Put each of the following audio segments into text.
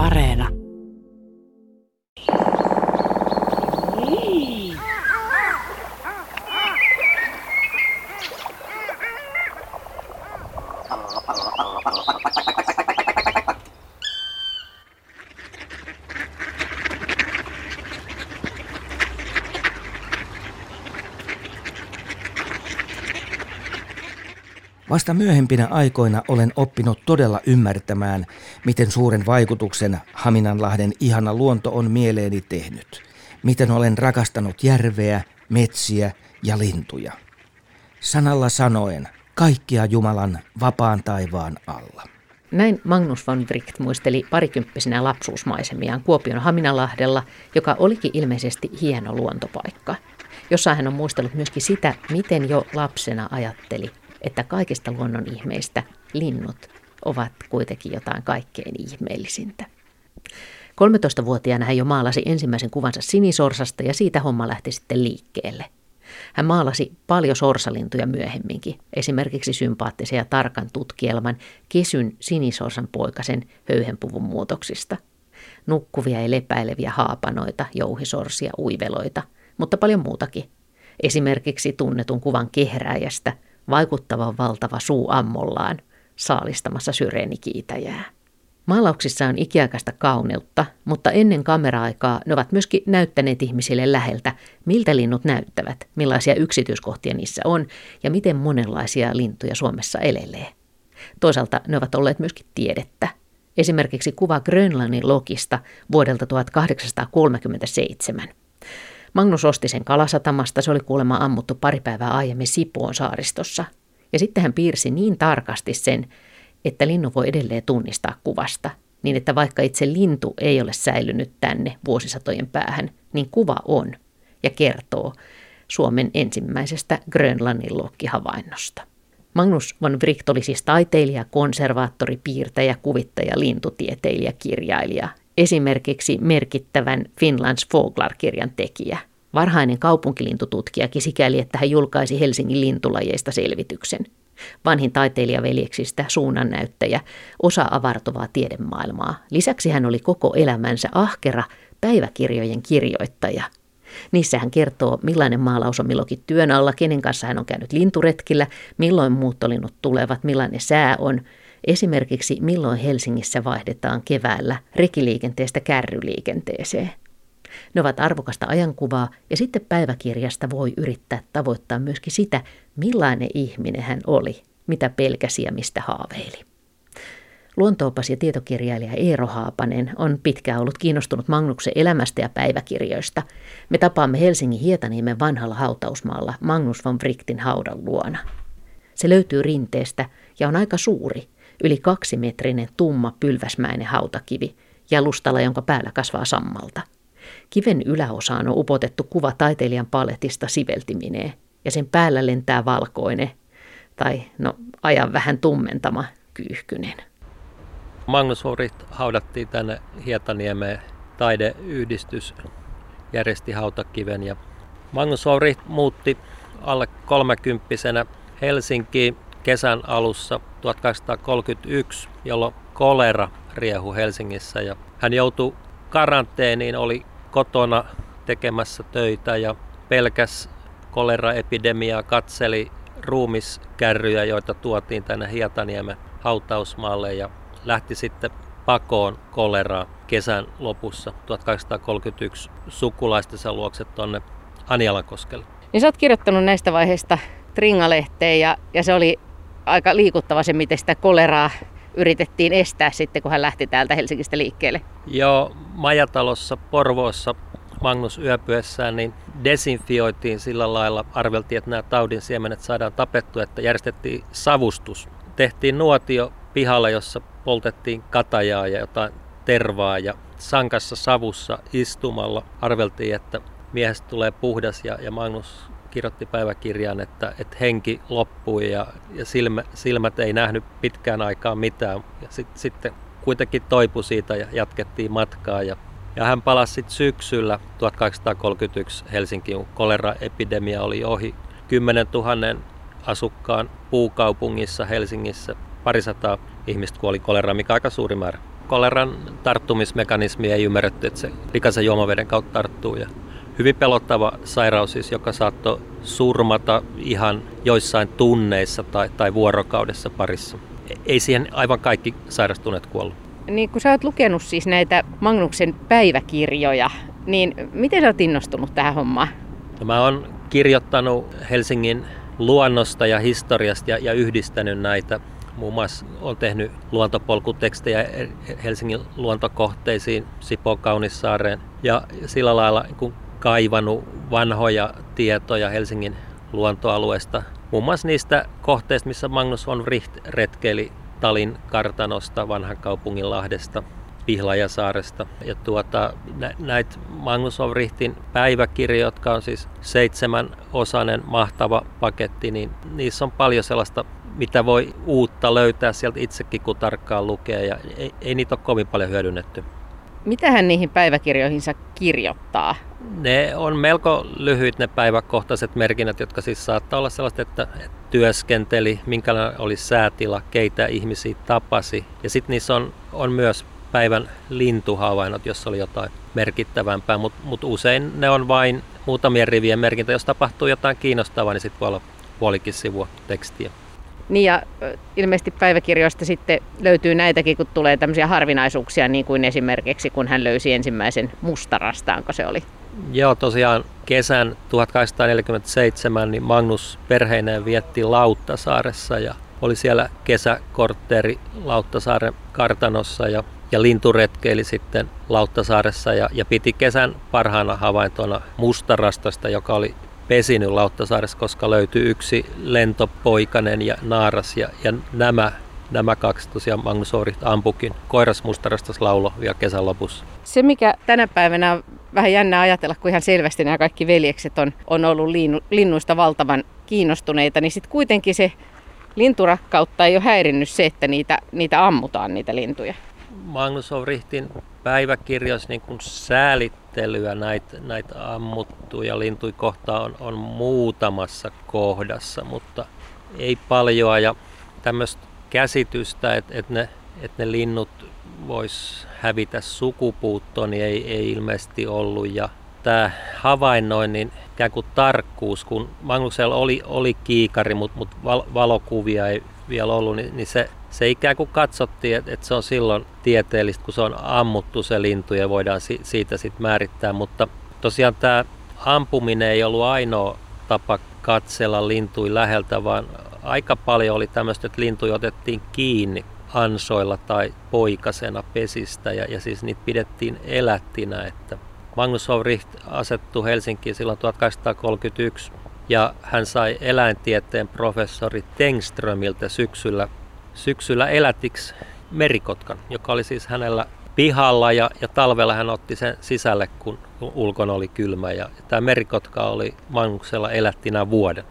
Areena. Vasta myöhempinä aikoina olen oppinut todella ymmärtämään, miten suuren vaikutuksen Haminanlahden ihana luonto on mieleeni tehnyt. Miten olen rakastanut järveä, metsiä ja lintuja. Sanalla sanoen, kaikkia Jumalan vapaan taivaan alla. Näin Magnus von Wright muisteli parikymppisenä lapsuusmaisemiaan Kuopion Haminalahdella, joka olikin ilmeisesti hieno luontopaikka. Jossain hän on muistellut myöskin sitä, miten jo lapsena ajatteli että kaikista luonnon ihmeistä linnut ovat kuitenkin jotain kaikkein ihmeellisintä. 13-vuotiaana hän jo maalasi ensimmäisen kuvansa sinisorsasta ja siitä homma lähti sitten liikkeelle. Hän maalasi paljon sorsalintuja myöhemminkin, esimerkiksi sympaattisen ja tarkan tutkielman kesyn sinisorsan poikasen höyhenpuvun muutoksista. Nukkuvia ja lepäileviä haapanoita, jouhisorsia, uiveloita, mutta paljon muutakin. Esimerkiksi tunnetun kuvan kehrääjästä – vaikuttavan valtava suu ammollaan saalistamassa syreenikiitäjää. Maalauksissa on ikiaikaista kauneutta, mutta ennen kamera-aikaa ne ovat myöskin näyttäneet ihmisille läheltä, miltä linnut näyttävät, millaisia yksityiskohtia niissä on ja miten monenlaisia lintuja Suomessa elelee. Toisaalta ne ovat olleet myöskin tiedettä. Esimerkiksi kuva Grönlannin lokista vuodelta 1837. Magnus osti sen kalasatamasta, se oli kuulemma ammuttu pari päivää aiemmin Sipoon saaristossa. Ja sitten hän piirsi niin tarkasti sen, että linnu voi edelleen tunnistaa kuvasta, niin että vaikka itse lintu ei ole säilynyt tänne vuosisatojen päähän, niin kuva on ja kertoo Suomen ensimmäisestä Grönlannin lokkihavainnosta. Magnus von Wright oli siis taiteilija, konservaattori, piirtäjä, kuvittaja, lintutieteilijä, kirjailija esimerkiksi merkittävän Finlands Foglar-kirjan tekijä, varhainen kaupunkilintututkijakin sikäli, että hän julkaisi Helsingin lintulajeista selvityksen. Vanhin taiteilijaveljeksistä suunnannäyttäjä, osa avartuvaa tiedemaailmaa. Lisäksi hän oli koko elämänsä ahkera päiväkirjojen kirjoittaja. Niissä hän kertoo, millainen maalaus on milloinkin työn alla, kenen kanssa hän on käynyt linturetkillä, milloin muuttolinnut tulevat, millainen sää on – Esimerkiksi milloin Helsingissä vaihdetaan keväällä rekiliikenteestä kärryliikenteeseen. Ne ovat arvokasta ajankuvaa ja sitten päiväkirjasta voi yrittää tavoittaa myöskin sitä, millainen ihminen hän oli, mitä pelkäsi ja mistä haaveili. Luontoopas ja tietokirjailija Eero Haapanen on pitkään ollut kiinnostunut Magnuksen elämästä ja päiväkirjoista. Me tapaamme Helsingin Hietaniemen vanhalla hautausmaalla Magnus von Wrightin haudan luona. Se löytyy rinteestä ja on aika suuri – yli kaksimetrinen tumma pylväsmäinen hautakivi, jalustalla, jonka päällä kasvaa sammalta. Kiven yläosaan on upotettu kuva taiteilijan paletista siveltimineen, ja sen päällä lentää valkoinen, tai no ajan vähän tummentama kyyhkynen. Magnus Horit haudattiin tänne Hietaniemeen. Taideyhdistys järjesti hautakiven ja Magnus Horit muutti alle kolmekymppisenä Helsinkiin kesän alussa 1831, jolloin kolera riehu Helsingissä ja hän joutui karanteeniin, oli kotona tekemässä töitä ja pelkäs koleraepidemiaa, katseli ruumiskärryjä, joita tuotiin tänne Hietaniemen hautausmaalle ja lähti sitten pakoon koleraa kesän lopussa 1831 sukulaistensa luokse tuonne Anialankoskelle. Niin sä oot kirjoittanut näistä vaiheista Tringalehteen ja, ja se oli aika liikuttava se, miten sitä koleraa yritettiin estää sitten, kun hän lähti täältä Helsingistä liikkeelle. Joo, majatalossa Porvoossa Magnus yöpyessään niin desinfioitiin sillä lailla, arveltiin, että nämä taudin siemenet saadaan tapettua, että järjestettiin savustus. Tehtiin nuotio pihalla, jossa poltettiin katajaa ja jotain tervaa ja sankassa savussa istumalla arveltiin, että miehestä tulee puhdas ja, ja Magnus kirjoitti päiväkirjaan, että, että henki loppui ja, ja silmä, silmät ei nähnyt pitkään aikaa mitään. Ja sit, sitten kuitenkin toipui siitä ja jatkettiin matkaa. Ja, ja hän palasi sitten syksyllä 1831 Helsinkiin, kun koleraepidemia oli ohi. 10 000 asukkaan puukaupungissa Helsingissä parisataa ihmistä kuoli koleraan, mikä aika suuri määrä. koleran tarttumismekanismi ei ymmärretty, että se likaisen juomaveden kautta tarttuu. Ja hyvin pelottava sairaus siis, joka saattoi surmata ihan joissain tunneissa tai, tai vuorokaudessa parissa. Ei siihen aivan kaikki sairastuneet kuollut. Niin kun sä oot lukenut siis näitä Magnuksen päiväkirjoja, niin miten sä oot innostunut tähän hommaan? No mä oon kirjoittanut Helsingin luonnosta ja historiasta ja, ja yhdistänyt näitä. Muun muassa olen tehnyt luontopolkutekstejä Helsingin luontokohteisiin Sipo Kaunissaareen ja sillä lailla kun kaivannut vanhoja tietoja Helsingin luontoalueesta. Muun muassa niistä kohteista, missä Magnus von Wright retkeili Talin kartanosta, vanhan kaupungin lahdesta, Pihlajasaaresta. Ja tuota, nä, näitä Magnus von Wrightin päiväkirjoja, jotka on siis seitsemän osainen mahtava paketti, niin niissä on paljon sellaista, mitä voi uutta löytää sieltä itsekin, kun tarkkaan lukee. Ja ei, ei niitä ole kovin paljon hyödynnetty. Mitä hän niihin päiväkirjoihinsa kirjoittaa? Ne on melko lyhyt ne päiväkohtaiset merkinnät, jotka siis saattaa olla sellaista, että työskenteli, minkälainen oli säätila, keitä ihmisiä tapasi. Ja sitten niissä on, on myös päivän lintuhavainnot, jos oli jotain merkittävämpää, mutta mut usein ne on vain muutamien rivien merkintä. Jos tapahtuu jotain kiinnostavaa, niin sitten voi olla puolikin sivua tekstiä. Niin ja ilmeisesti päiväkirjoista sitten löytyy näitäkin, kun tulee tämmöisiä harvinaisuuksia, niin kuin esimerkiksi kun hän löysi ensimmäisen mustarastaanko se oli? Joo, tosiaan kesän 1847 niin Magnus perheineen vietti Lauttasaaressa ja oli siellä kesäkortteeri Lauttasaaren kartanossa ja, ja linturetkeili sitten Lauttasaaressa ja, ja piti kesän parhaana havaintona mustarastasta, joka oli pesinyt Lauttasaaressa, koska löytyi yksi lentopoikanen ja naaras ja, ja nämä nämä kaksi tosiaan Magnus Orit ampukin koirasmustarastas laulo vielä kesän lopussa. Se mikä tänä päivänä on vähän jännä ajatella, kun ihan selvästi nämä kaikki veljekset on, on ollut linnuista valtavan kiinnostuneita, niin sitten kuitenkin se linturakkautta ei ole häirinnyt se, että niitä, niitä ammutaan niitä lintuja. Magnus Ovrihtin päiväkirjoissa niin kuin säälittelyä näitä, näitä ammuttuja lintuja kohtaan on, on muutamassa kohdassa, mutta ei paljoa ja tämmöistä käsitystä, että, että, ne, että ne linnut vois hävitä sukupuuttoon, niin ei, ei ilmeisesti ollut. Ja tämä havainnoinnin ikään kuin tarkkuus, kun Magnuksella oli, oli kiikari, mutta, mutta valokuvia ei vielä ollut, niin, niin se, se ikään kuin katsottiin, että, että se on silloin tieteellistä, kun se on ammuttu se lintu ja voidaan si, siitä sitten määrittää. Mutta tosiaan tämä ampuminen ei ollut ainoa tapa katsella lintui läheltä, vaan aika paljon oli tämmöistä, että lintuja otettiin kiinni ansoilla tai poikasena pesistä ja, ja siis niitä pidettiin elättinä, että Magnus Howricht asettui Helsinkiin silloin 1831 ja hän sai eläintieteen professori Tengströmiltä syksyllä, syksyllä elätiksi merikotkan, joka oli siis hänellä pihalla ja, ja talvella hän otti sen sisälle, kun ulkona oli kylmä. Ja tämä merikotka oli Magnuksella elättinä vuoden.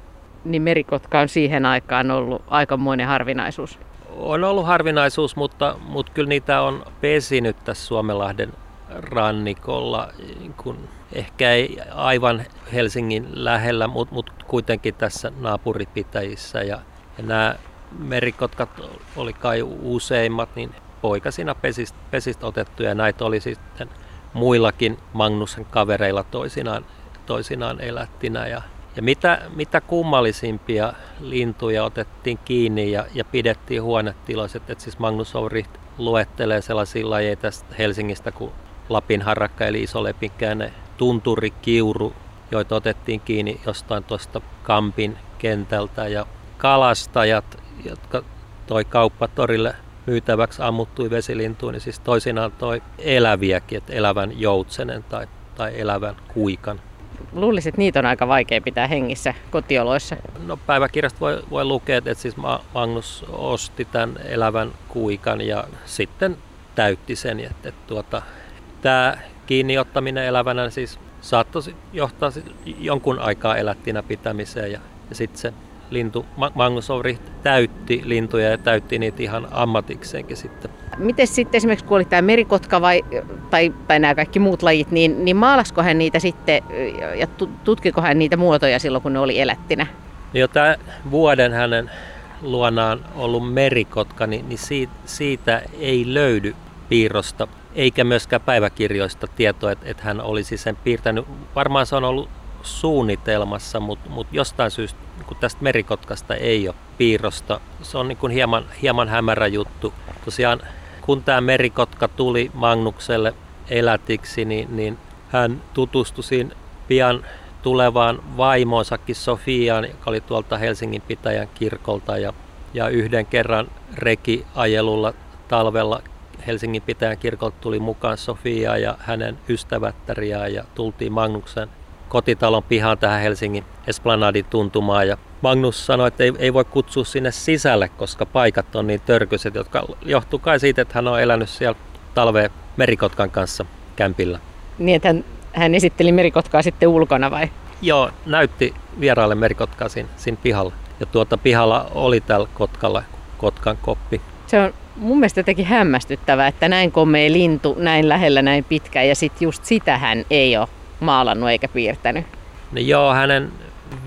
Niin merikotka on siihen aikaan ollut aikamoinen harvinaisuus? On ollut harvinaisuus, mutta, mutta kyllä niitä on pesinyt tässä Suomenlahden rannikolla, kun ehkä ei aivan Helsingin lähellä, mutta, mutta kuitenkin tässä naapuripitäjissä. Ja, ja nämä merikotkat oli kai useimmat, niin poikasina pesistä, pesistä otettuja. Näitä oli sitten muillakin Magnusen kavereilla toisinaan, toisinaan elättinä. Ja, ja mitä, mitä kummallisimpia lintuja otettiin kiinni ja, ja pidettiin huonetiloissa. Että siis Magnus Ouri luettelee sellaisia lajeja tästä Helsingistä kuin Lapin harrakka eli isolepinkäinen tunturi, kiuru, joita otettiin kiinni jostain tuosta Kampin kentältä ja kalastajat, jotka toi kauppatorille myytäväksi ammuttui vesilintuun, niin siis toisinaan toi eläviäkin, että elävän joutsenen tai, tai elävän kuikan. Luulisin, että niitä on aika vaikea pitää hengissä kotioloissa. No päiväkirjasta voi, voi lukea, että siis Magnus osti tämän elävän kuikan ja sitten täytti sen. Että, että tuota, tämä kiinniottaminen elävänä siis saattoi johtaa jonkun aikaa elättinä pitämiseen ja, ja sitten se lintu, Magnus Ouri täytti lintuja ja täytti niitä ihan ammatikseenkin sitten. Miten sitten esimerkiksi kun oli tämä merikotka vai, tai, tai nämä kaikki muut lajit, niin, niin maalasko hän niitä sitten ja tutkiko hän niitä muotoja silloin kun ne oli elättinä? Jo tämä vuoden hänen luonaan ollut merikotka, niin, niin siitä, siitä ei löydy piirrosta, eikä myöskään päiväkirjoista tietoa, että, että hän olisi sen piirtänyt. Varmaan se on ollut suunnitelmassa, mutta, mutta jostain syystä kun tästä merikotkasta ei ole piirrosta. Se on niin kuin hieman, hieman hämärä juttu. Tosiaan kun tämä merikotka tuli Magnukselle elätiksi, niin, niin hän tutustui siinä pian tulevaan vaimoonsakin Sofiaan, joka oli tuolta Helsingin pitäjän kirkolta ja, ja yhden kerran rekiajelulla talvella Helsingin pitäjän kirkolta tuli mukaan Sofia ja hänen ystävättäriään ja tultiin Magnuksen kotitalon pihaan tähän Helsingin Esplanadin tuntumaan ja Magnus sanoi, että ei, ei voi kutsua sinne sisälle, koska paikat on niin törkyiset, jotka johtuu kai siitä, että hän on elänyt siellä talveen merikotkan kanssa kämpillä. Niin, että hän, hän esitteli merikotkaa sitten ulkona vai? Joo, näytti vieraalle merikotkaa siinä, siinä pihalla. Ja tuota pihalla oli tällä kotkalla kotkan koppi. Se on mun mielestä jotenkin hämmästyttävää, että näin komea lintu näin lähellä näin pitkään ja sitten just sitä hän ei ole maalannut eikä piirtänyt. No joo, hänen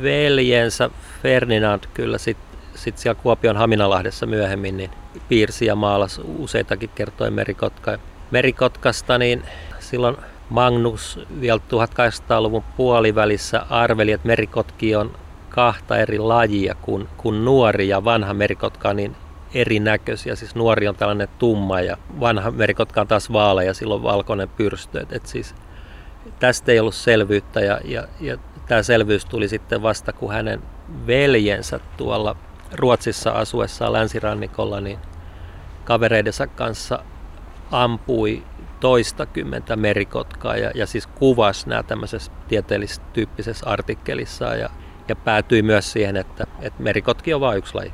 veljensä Ferdinand kyllä sitten sit siellä Kuopion Haminalahdessa myöhemmin niin piirsi ja maalasi useitakin kertoja merikotka. Merikotkasta niin silloin Magnus vielä 1800-luvun puolivälissä arveli, että merikotki on kahta eri lajia, kun, kun nuori ja vanha merikotka niin erinäköisiä. Siis nuori on tällainen tumma ja vanha merikotka on taas vaaleja ja silloin valkoinen pyrstö. Et, et siis tästä ei ollut selvyyttä ja, ja, ja tämä selvyys tuli sitten vasta, kun hänen veljensä tuolla Ruotsissa asuessaan länsirannikolla, niin kavereidensa kanssa ampui toistakymmentä merikotkaa ja, ja siis kuvasi nämä tämmöisessä tieteellis-tyyppisessä artikkelissa ja, ja päätyi myös siihen, että, että merikotki on vain yksi laji.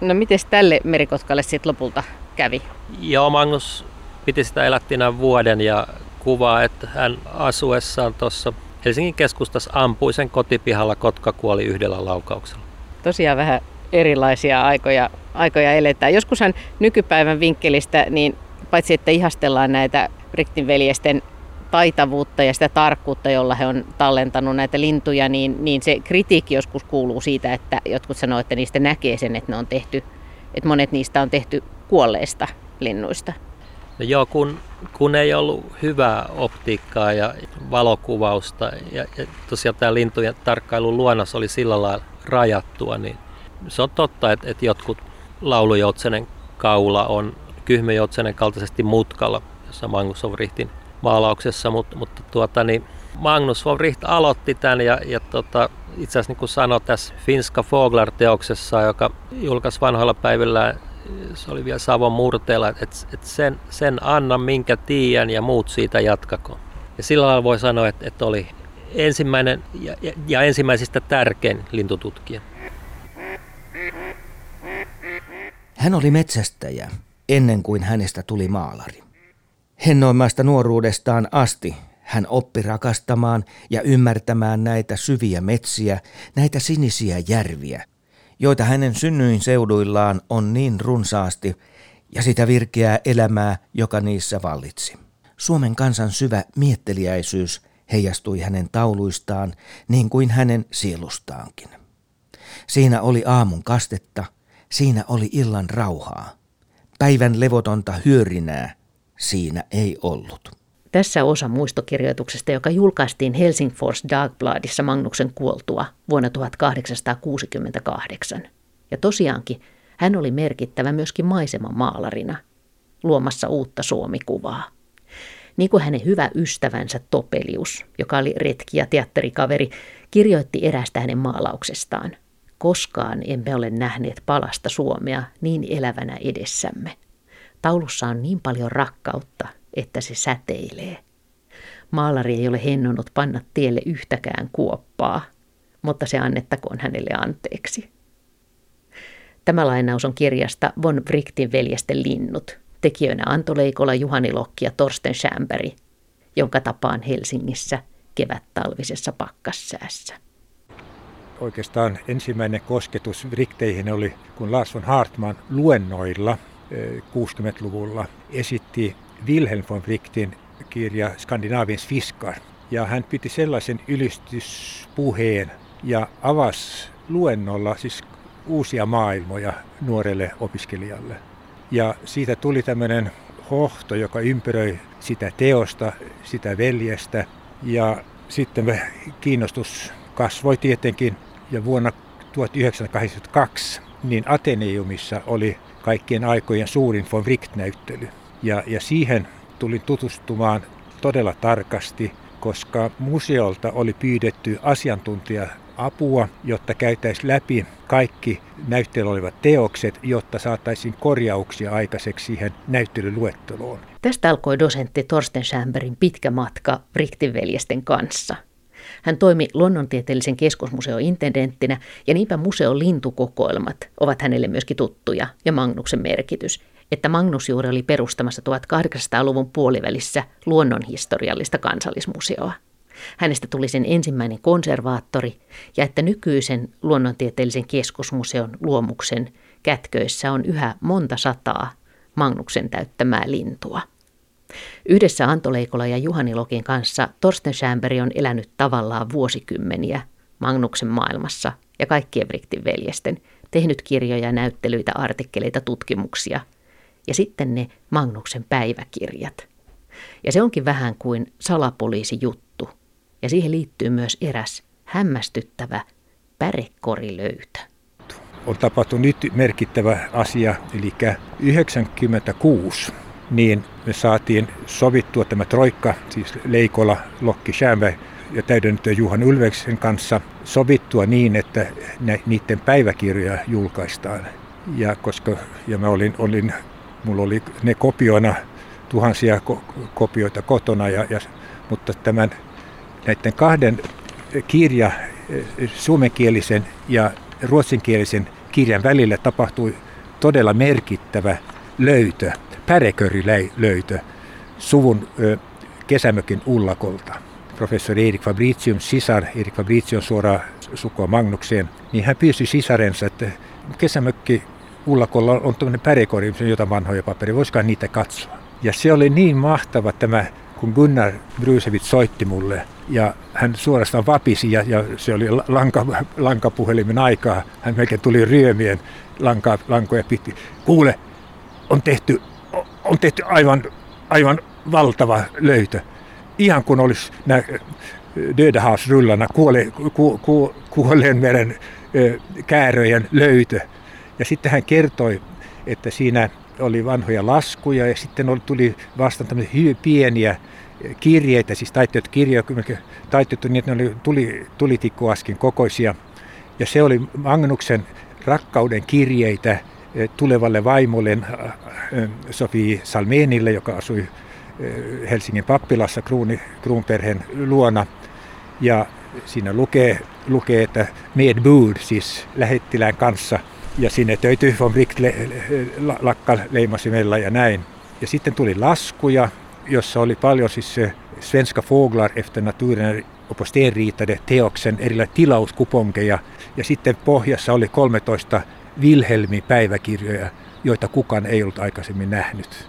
No miten tälle merikotkalle sitten lopulta kävi? Joo, Magnus piti sitä elättinä vuoden ja kuvaa, että hän asuessaan tuossa Helsingin keskustassa ampui sen kotipihalla, kotka kuoli yhdellä laukauksella. Tosiaan vähän erilaisia aikoja, aikoja eletään. Joskushan nykypäivän vinkkelistä, niin paitsi että ihastellaan näitä Riktin veljesten taitavuutta ja sitä tarkkuutta, jolla he on tallentanut näitä lintuja, niin, niin se kritiikki joskus kuuluu siitä, että jotkut sanoo, että niistä näkee sen, että ne on tehty, että monet niistä on tehty kuolleista linnuista. No joo, kun, kun ei ollut hyvää optiikkaa ja valokuvausta ja, ja tosiaan tämä lintujen tarkkailun luonnos oli sillä lailla rajattua, niin se on totta, että, että jotkut laulujoutsenen kaula on kyhmyjoutsenen kaltaisesti mutkalla, jossa Magnus von Richtin maalauksessa, mutta, mutta tuota, niin Magnus von Richt aloitti tämän ja, ja tota, itse asiassa niin kuin sanoi tässä Finska Foglar-teoksessa, joka julkaisi vanhoilla päivillä se oli vielä Savon murteella, että et sen, sen anna minkä tiiän ja muut siitä jatkako. Ja sillä lailla voi sanoa, että, että oli ensimmäinen ja, ja, ja ensimmäisistä tärkein lintututkija. Hän oli metsästäjä ennen kuin hänestä tuli maalari. Hennoimmasta nuoruudestaan asti hän oppi rakastamaan ja ymmärtämään näitä syviä metsiä, näitä sinisiä järviä, joita hänen synnyin seuduillaan on niin runsaasti, ja sitä virkeää elämää, joka niissä vallitsi. Suomen kansan syvä mietteliäisyys heijastui hänen tauluistaan niin kuin hänen sielustaankin. Siinä oli aamun kastetta, siinä oli illan rauhaa. Päivän levotonta hyörinää siinä ei ollut. Tässä osa muistokirjoituksesta, joka julkaistiin Helsingfors Dagbladissa Magnuksen kuoltua vuonna 1868. Ja tosiaankin hän oli merkittävä myöskin maiseman maalarina, luomassa uutta suomikuvaa. Niin kuin hänen hyvä ystävänsä Topelius, joka oli retki- ja teatterikaveri, kirjoitti erästä hänen maalauksestaan. Koskaan emme ole nähneet palasta Suomea niin elävänä edessämme. Taulussa on niin paljon rakkautta, että se säteilee. Maalari ei ole hennonut panna tielle yhtäkään kuoppaa, mutta se annettakoon hänelle anteeksi. Tämä lainaus on kirjasta Von Wrichtin veljesten linnut, tekijöinä Anto Leikola, Juhani Lokki ja Torsten Schämberg, jonka tapaan Helsingissä kevät-talvisessa pakkassäässä. Oikeastaan ensimmäinen kosketus Wrichteihin oli, kun Lars von Hartmann luennoilla 60-luvulla eh, esitti Wilhelm von Wrichtin kirja Skandinaviens fiskar. Ja hän piti sellaisen ylistyspuheen ja avasi luennolla siis uusia maailmoja nuorelle opiskelijalle. Ja siitä tuli tämmöinen hohto, joka ympäröi sitä teosta, sitä veljestä. Ja sitten kiinnostus kasvoi tietenkin ja vuonna 1982 niin Ateneumissa oli kaikkien aikojen suurin von Wright-näyttely. Ja, ja siihen tulin tutustumaan todella tarkasti, koska museolta oli pyydetty asiantuntija apua, jotta käytäisiin läpi kaikki näyttelyllä olevat teokset, jotta saataisiin korjauksia aikaiseksi siihen näyttelyluetteloon. Tästä alkoi dosentti Torsten Schämberin pitkä matka Brichtin kanssa. Hän toimi luonnontieteellisen keskusmuseon intendenttinä ja niinpä museon lintukokoelmat ovat hänelle myöskin tuttuja ja Magnuksen merkitys, että Magnus juuri oli perustamassa 1800-luvun puolivälissä luonnonhistoriallista kansallismuseoa. Hänestä tuli sen ensimmäinen konservaattori ja että nykyisen luonnontieteellisen keskusmuseon luomuksen kätköissä on yhä monta sataa Magnuksen täyttämää lintua. Yhdessä Anto Leikola ja Juhani Lokin kanssa Torsten Schämberi on elänyt tavallaan vuosikymmeniä Magnuksen maailmassa ja kaikkien Briktin veljesten, tehnyt kirjoja, näyttelyitä, artikkeleita, tutkimuksia ja sitten ne Magnuksen päiväkirjat. Ja se onkin vähän kuin salapoliisijuttu. Ja siihen liittyy myös eräs hämmästyttävä pärekorilöytö. On tapahtunut nyt merkittävä asia, eli 96 niin me saatiin sovittua tämä troikka, siis Leikola, Lokki, Schämve ja täydennettyä Juhan Ylveksen kanssa sovittua niin, että niiden päiväkirjoja julkaistaan. Ja koska ja mä olin, olin, mulla oli ne kopioina tuhansia ko- kopioita kotona, ja, ja, mutta tämän näiden kahden kirja, suomenkielisen ja ruotsinkielisen kirjan välillä tapahtui todella merkittävä löytö pärekörilöytö suvun kesämökin ullakolta. Professori Erik Fabricium sisar, Erik Fabricium suoraan sukua Magnukseen, niin hän pyysi sisarensa, että kesämökki ullakolla on tämmöinen on jotain vanhoja paperia, voisikohan niitä katsoa. Ja se oli niin mahtava tämä, kun Gunnar Brysevit soitti mulle ja hän suorastaan vapisi ja, ja se oli lanka, lankapuhelimen aikaa. Hän melkein tuli ryömien lanka, lankoja piti. Kuule, on tehty on tehty aivan, aivan valtava löytö. Ihan kun olisi nämä Dödahaus-rullana kuole, ku, ku, kuolleen meren kääröjen löytö. Ja sitten hän kertoi, että siinä oli vanhoja laskuja ja sitten tuli vastaan tämmöisiä hyvin pieniä kirjeitä, siis taitteet kirjoja, taitettu niin, että ne oli tuli, tulitikkuaskin kokoisia. Ja se oli Magnuksen rakkauden kirjeitä tulevalle vaimolle Sofi Salmenille, joka asui Helsingin pappilassa kruuni, kruunperheen luona. Ja siinä lukee, lukee että med bud, siis lähettilään kanssa. Ja sinne töity von Brick le, lakka leimasimella ja näin. Ja sitten tuli laskuja, jossa oli paljon siis Svenska Fåglar efter naturen och på teoksen erilaisia tilauskuponkeja. Ja sitten pohjassa oli 13 Wilhelmin päiväkirjoja, joita kukaan ei ollut aikaisemmin nähnyt.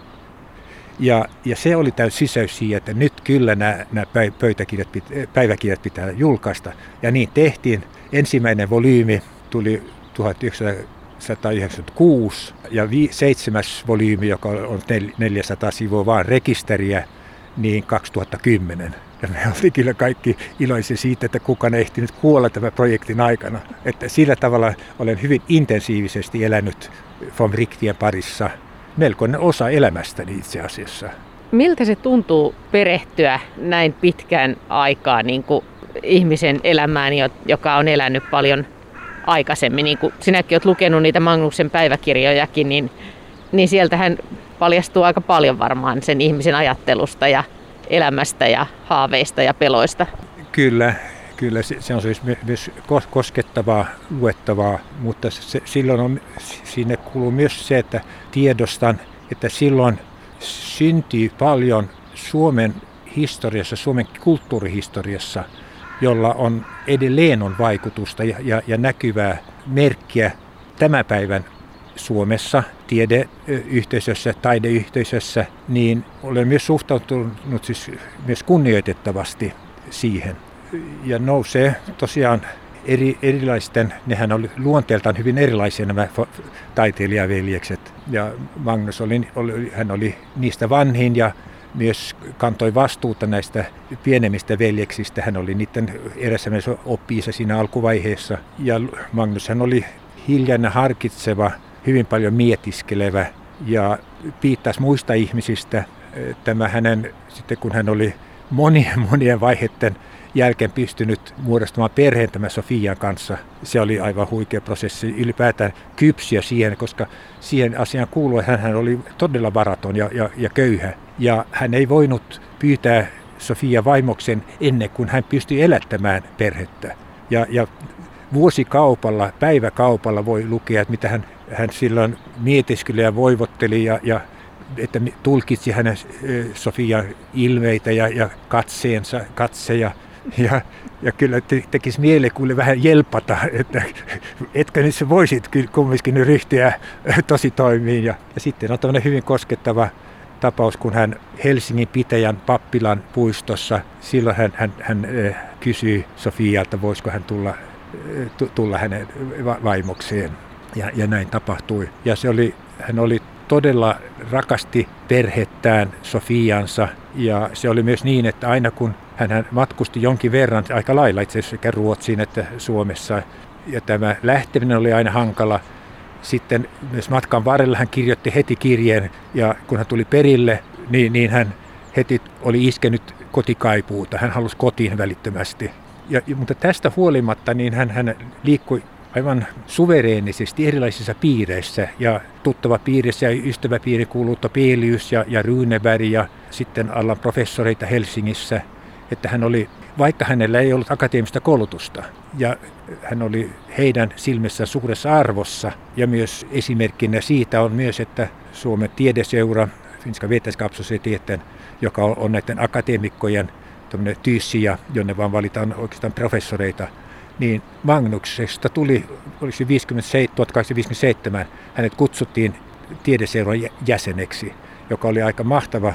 Ja, ja se oli täysin sisäys siihen, että nyt kyllä nämä, nämä pöytäkirjat, päiväkirjat pitää julkaista. Ja niin tehtiin. Ensimmäinen volyymi tuli 1996 ja vi, seitsemäs volyymi, joka on 400 sivua vaan rekisteriä, niin 2010. Ja me oltiin kyllä kaikki iloisia siitä, että kukaan ei ehtinyt kuolla tämän projektin aikana. Että sillä tavalla olen hyvin intensiivisesti elänyt von Richtien parissa melkoinen osa elämästäni itse asiassa. Miltä se tuntuu perehtyä näin pitkään aikaa niin kuin ihmisen elämään, joka on elänyt paljon aikaisemmin? Niin kuin sinäkin olet lukenut niitä Magnuksen päiväkirjojakin, niin, niin sieltähän paljastuu aika paljon varmaan sen ihmisen ajattelusta ja elämästä ja haaveista ja peloista. Kyllä, kyllä se on siis myös koskettavaa, luettavaa, mutta se, silloin on, sinne kuuluu myös se, että tiedostan, että silloin syntyy paljon Suomen historiassa, Suomen kulttuurihistoriassa, jolla on edelleen on vaikutusta ja, ja, ja näkyvää merkkiä tämän päivän Suomessa tiedeyhteisössä, taideyhteisössä, niin olen myös suhtautunut siis myös kunnioitettavasti siihen. Ja nousee tosiaan eri, erilaisten, nehän oli luonteeltaan hyvin erilaisia nämä taiteilijaveljekset. Ja Magnus oli, oli, hän oli niistä vanhin ja myös kantoi vastuuta näistä pienemmistä veljeksistä. Hän oli niiden erässä myös oppi siinä alkuvaiheessa. Ja Magnus hän oli hiljainen harkitseva, hyvin paljon mietiskelevä ja piittaisi muista ihmisistä. Tämä hänen, sitten kun hän oli monien monien vaiheiden jälkeen pystynyt muodostamaan perheen tämän Sofian kanssa. Se oli aivan huikea prosessi ylipäätään kypsiä siihen, koska siihen asiaan kuului, että hän oli todella varaton ja, ja, ja köyhä. Ja hän ei voinut pyytää Sofia vaimoksen ennen kuin hän pystyi elättämään perhettä. Ja, ja vuosikaupalla, päiväkaupalla voi lukea, että mitä hän, hän silloin mietiskeli ja voivotteli ja, ja että tulkitsi hänen Sofian ilmeitä ja, ja katseensa, katseja. Ja, ja kyllä te, tekisi mieli kuule vähän jelpata, että etkä nyt se voisit kumminkin ryhtyä tosi toimiin. Ja, ja sitten on tämmöinen hyvin koskettava tapaus, kun hän Helsingin pitäjän pappilan puistossa, silloin hän, hän, hän kysyi Sofialta, voisiko hän tulla, tulla hänen vaimokseen. Ja, ja näin tapahtui. Ja se oli, hän oli todella rakasti perhettään Sofiansa ja se oli myös niin, että aina kun hän matkusti jonkin verran aika lailla itse asiassa sekä Ruotsiin että Suomessa ja tämä lähteminen oli aina hankala. Sitten myös matkan varrella hän kirjoitti heti kirjeen ja kun hän tuli perille, niin, niin hän heti oli iskenyt kotikaipuuta. Hän halusi kotiin välittömästi. Ja, mutta tästä huolimatta niin hän, hän liikkui aivan suvereenisesti erilaisissa piireissä ja tuttava piirissä ja ystäväpiiri kuuluu Topelius ja, ja Runeberg ja sitten alla professoreita Helsingissä. Että hän oli, vaikka hänellä ei ollut akateemista koulutusta ja hän oli heidän silmissä suuressa arvossa ja myös esimerkkinä siitä on myös, että Suomen tiedeseura, Finska Vetenskapssocieteten, joka on näiden akateemikkojen tyyssiä, jonne vaan valitaan oikeastaan professoreita, niin Magnuksesta tuli, oliko se 1857, hänet kutsuttiin tiedeseuran jäseneksi, joka oli aika mahtava,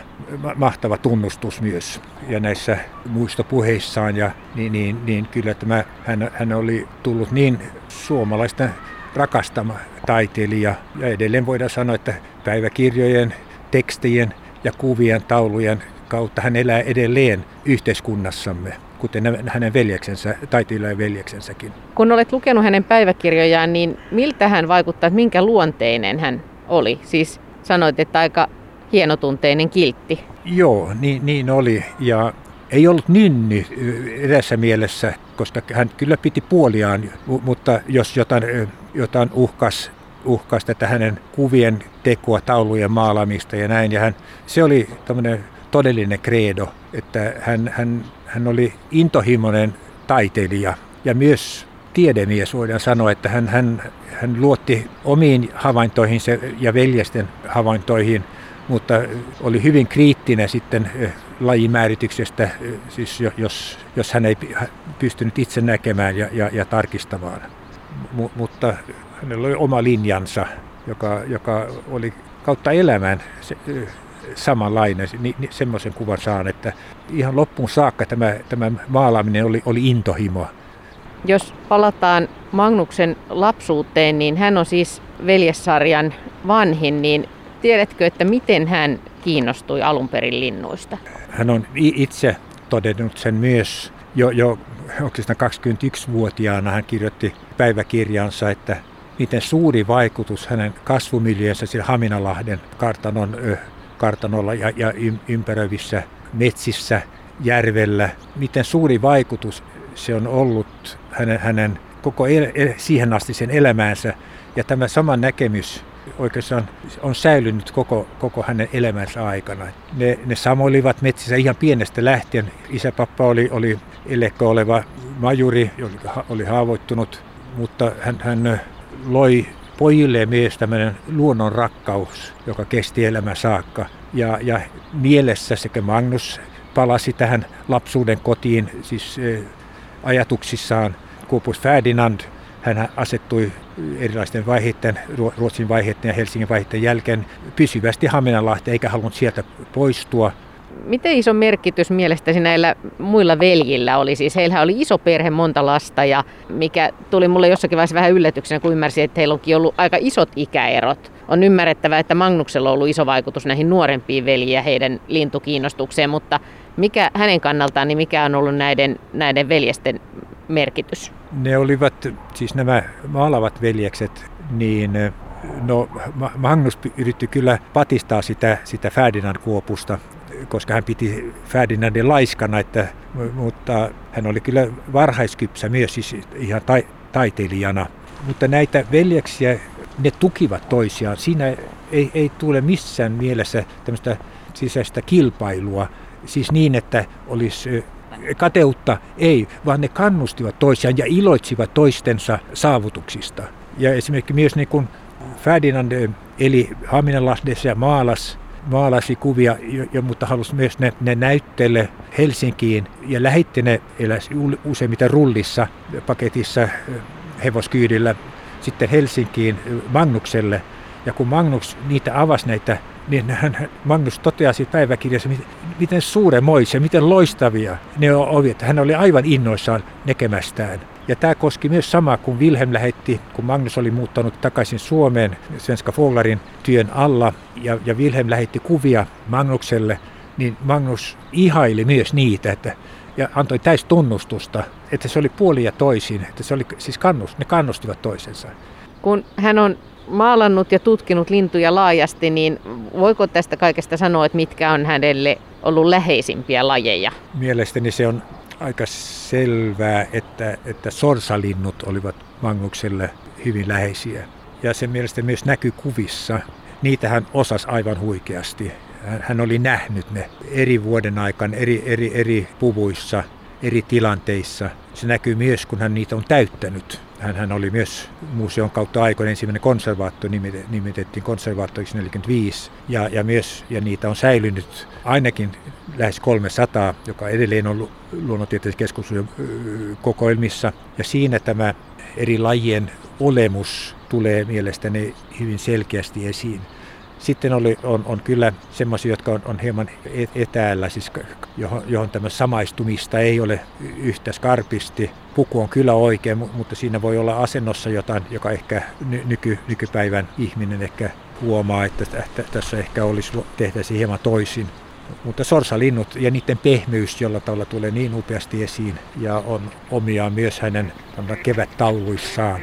mahtava tunnustus myös. Ja näissä muistopuheissaan, ja, niin, niin, niin kyllä tämä, hän, hän oli tullut niin suomalaista rakastama taiteilija. Ja edelleen voidaan sanoa, että päiväkirjojen, tekstien ja kuvien, taulujen kautta hän elää edelleen yhteiskunnassamme kuten hänen veljeksensä, taiteilijan veljeksensäkin. Kun olet lukenut hänen päiväkirjojaan, niin miltä hän vaikuttaa, että minkä luonteinen hän oli? Siis sanoit, että aika hienotunteinen kiltti. Joo, niin, niin oli. Ja ei ollut nynny edessä mielessä, koska hän kyllä piti puoliaan, mutta jos jotain, jotain uhkas, uhkas tätä hänen kuvien tekoa, taulujen maalaamista ja näin, ja hän, se oli tämmöinen todellinen kreedo, että hän, hän hän oli intohimoinen taiteilija ja myös tiedemies voidaan sanoa, että hän, hän, hän luotti omiin havaintoihinsa ja veljesten havaintoihin, mutta oli hyvin kriittinen sitten eh, lajimäärityksestä, eh, siis jos, jos hän ei pystynyt itse näkemään ja, ja, ja tarkistamaan. M- mutta hänellä oli oma linjansa, joka, joka oli kautta elämän se, eh, samanlainen, niin, niin semmoisen kuvan saan, että ihan loppuun saakka tämä, tämä maalaaminen oli, oli intohimo. Jos palataan Magnuksen lapsuuteen, niin hän on siis veljessarjan vanhin, niin tiedätkö, että miten hän kiinnostui alun perin linnuista? Hän on itse todennut sen myös jo, jo 21-vuotiaana hän kirjoitti päiväkirjansa, että miten suuri vaikutus hänen kasvumiljöönsä sillä Haminalahden kartanon kartanolla ja, ja ympäröivissä metsissä, järvellä, miten suuri vaikutus se on ollut hänen, hänen koko el, siihen asti sen elämäänsä. Ja tämä sama näkemys oikeastaan on säilynyt koko, koko hänen elämänsä aikana. Ne, ne samoilivat metsissä ihan pienestä lähtien. Isäpappa oli, oli elekko oleva majuri, joka oli haavoittunut, mutta hän, hän loi pojille myös tämmöinen luonnon rakkaus, joka kesti elämä saakka. Ja, ja mielessä sekä Magnus palasi tähän lapsuuden kotiin, siis ajatuksissaan Kupus Ferdinand, hän asettui erilaisten vaiheiden, Ruotsin vaiheiden ja Helsingin vaiheiden jälkeen pysyvästi Haminanlahteen eikä halunnut sieltä poistua. miten iso merkitys mielestäsi näillä muilla veljillä oli? Siis heillä oli iso perhe, monta lasta ja mikä tuli mulle jossakin vaiheessa vähän yllätyksenä, kun ymmärsin, että heillä onkin ollut aika isot ikäerot. On ymmärrettävää, että Magnuksella on ollut iso vaikutus näihin nuorempiin veljiin ja heidän lintukiinnostukseen, mutta mikä hänen kannaltaan, niin mikä on ollut näiden, näiden veljesten merkitys? Ne olivat, siis nämä maalavat veljekset, niin no Magnus yritti kyllä patistaa sitä, sitä Ferdinand Kuopusta, koska hän piti Ferdinandin laiskana, että, mutta hän oli kyllä varhaiskypsä myös siis ihan ta, taiteilijana. Mutta näitä veljeksiä, ne tukivat toisiaan. Siinä ei, ei tule missään mielessä tämmöistä sisäistä kilpailua, siis niin, että olisi kateutta, ei, vaan ne kannustivat toisiaan ja iloitsivat toistensa saavutuksista. Ja esimerkiksi myös niin kuin Ferdinand eli Haminanlahdessa ja maalas, maalasi kuvia, jo, mutta halusi myös ne, ne näytteelle Helsinkiin ja lähetti ne useimmiten rullissa paketissa hevoskyydillä sitten Helsinkiin Magnukselle. Ja kun Magnus niitä avasi näitä niin hän, Magnus toteasi päiväkirjassa, miten suuremoisia, miten loistavia ne että hän oli aivan innoissaan näkemästään. Ja tämä koski myös samaa, kun Wilhelm lähetti, kun Magnus oli muuttanut takaisin Suomeen Svenska Foglarin työn alla, ja, ja Wilhelm lähetti kuvia Magnukselle, niin Magnus ihaili myös niitä, että ja antoi täys tunnustusta, että se oli puoli ja toisin, että se oli, siis kannust, ne kannustivat toisensa. Kun hän on maalannut ja tutkinut lintuja laajasti, niin voiko tästä kaikesta sanoa, että mitkä on hänelle ollut läheisimpiä lajeja? Mielestäni se on aika selvää, että, että sorsalinnut olivat Magnukselle hyvin läheisiä. Ja se mielestäni myös näkyy kuvissa. Niitä hän osasi aivan huikeasti. Hän oli nähnyt ne eri vuoden aikana, eri, eri, eri puvuissa, eri tilanteissa. Se näkyy myös, kun hän niitä on täyttänyt hän oli myös museon kautta aikoina ensimmäinen konservaatto, nimitettiin konservaattoriksi 45, ja, ja, myös, ja niitä on säilynyt ainakin lähes 300, joka edelleen on luonnontieteellisen keskusmuseon kokoelmissa. Ja siinä tämä eri lajien olemus tulee mielestäni hyvin selkeästi esiin. Sitten oli, on, on kyllä semmoisia, jotka on, on hieman e-, etäällä, siis johon, johon tämä samaistumista ei ole yhtä skarpisti. Puku on kyllä oikein, mutta siinä voi olla asennossa jotain, joka ehkä nyky, nykypäivän ihminen ehkä huomaa, että tässä ehkä olisi tehtäisi hieman toisin. Mutta sorsalinnut ja niiden pehmyys jolla tavalla tulee niin upeasti esiin ja on omiaan myös hänen kevät tauluissaan.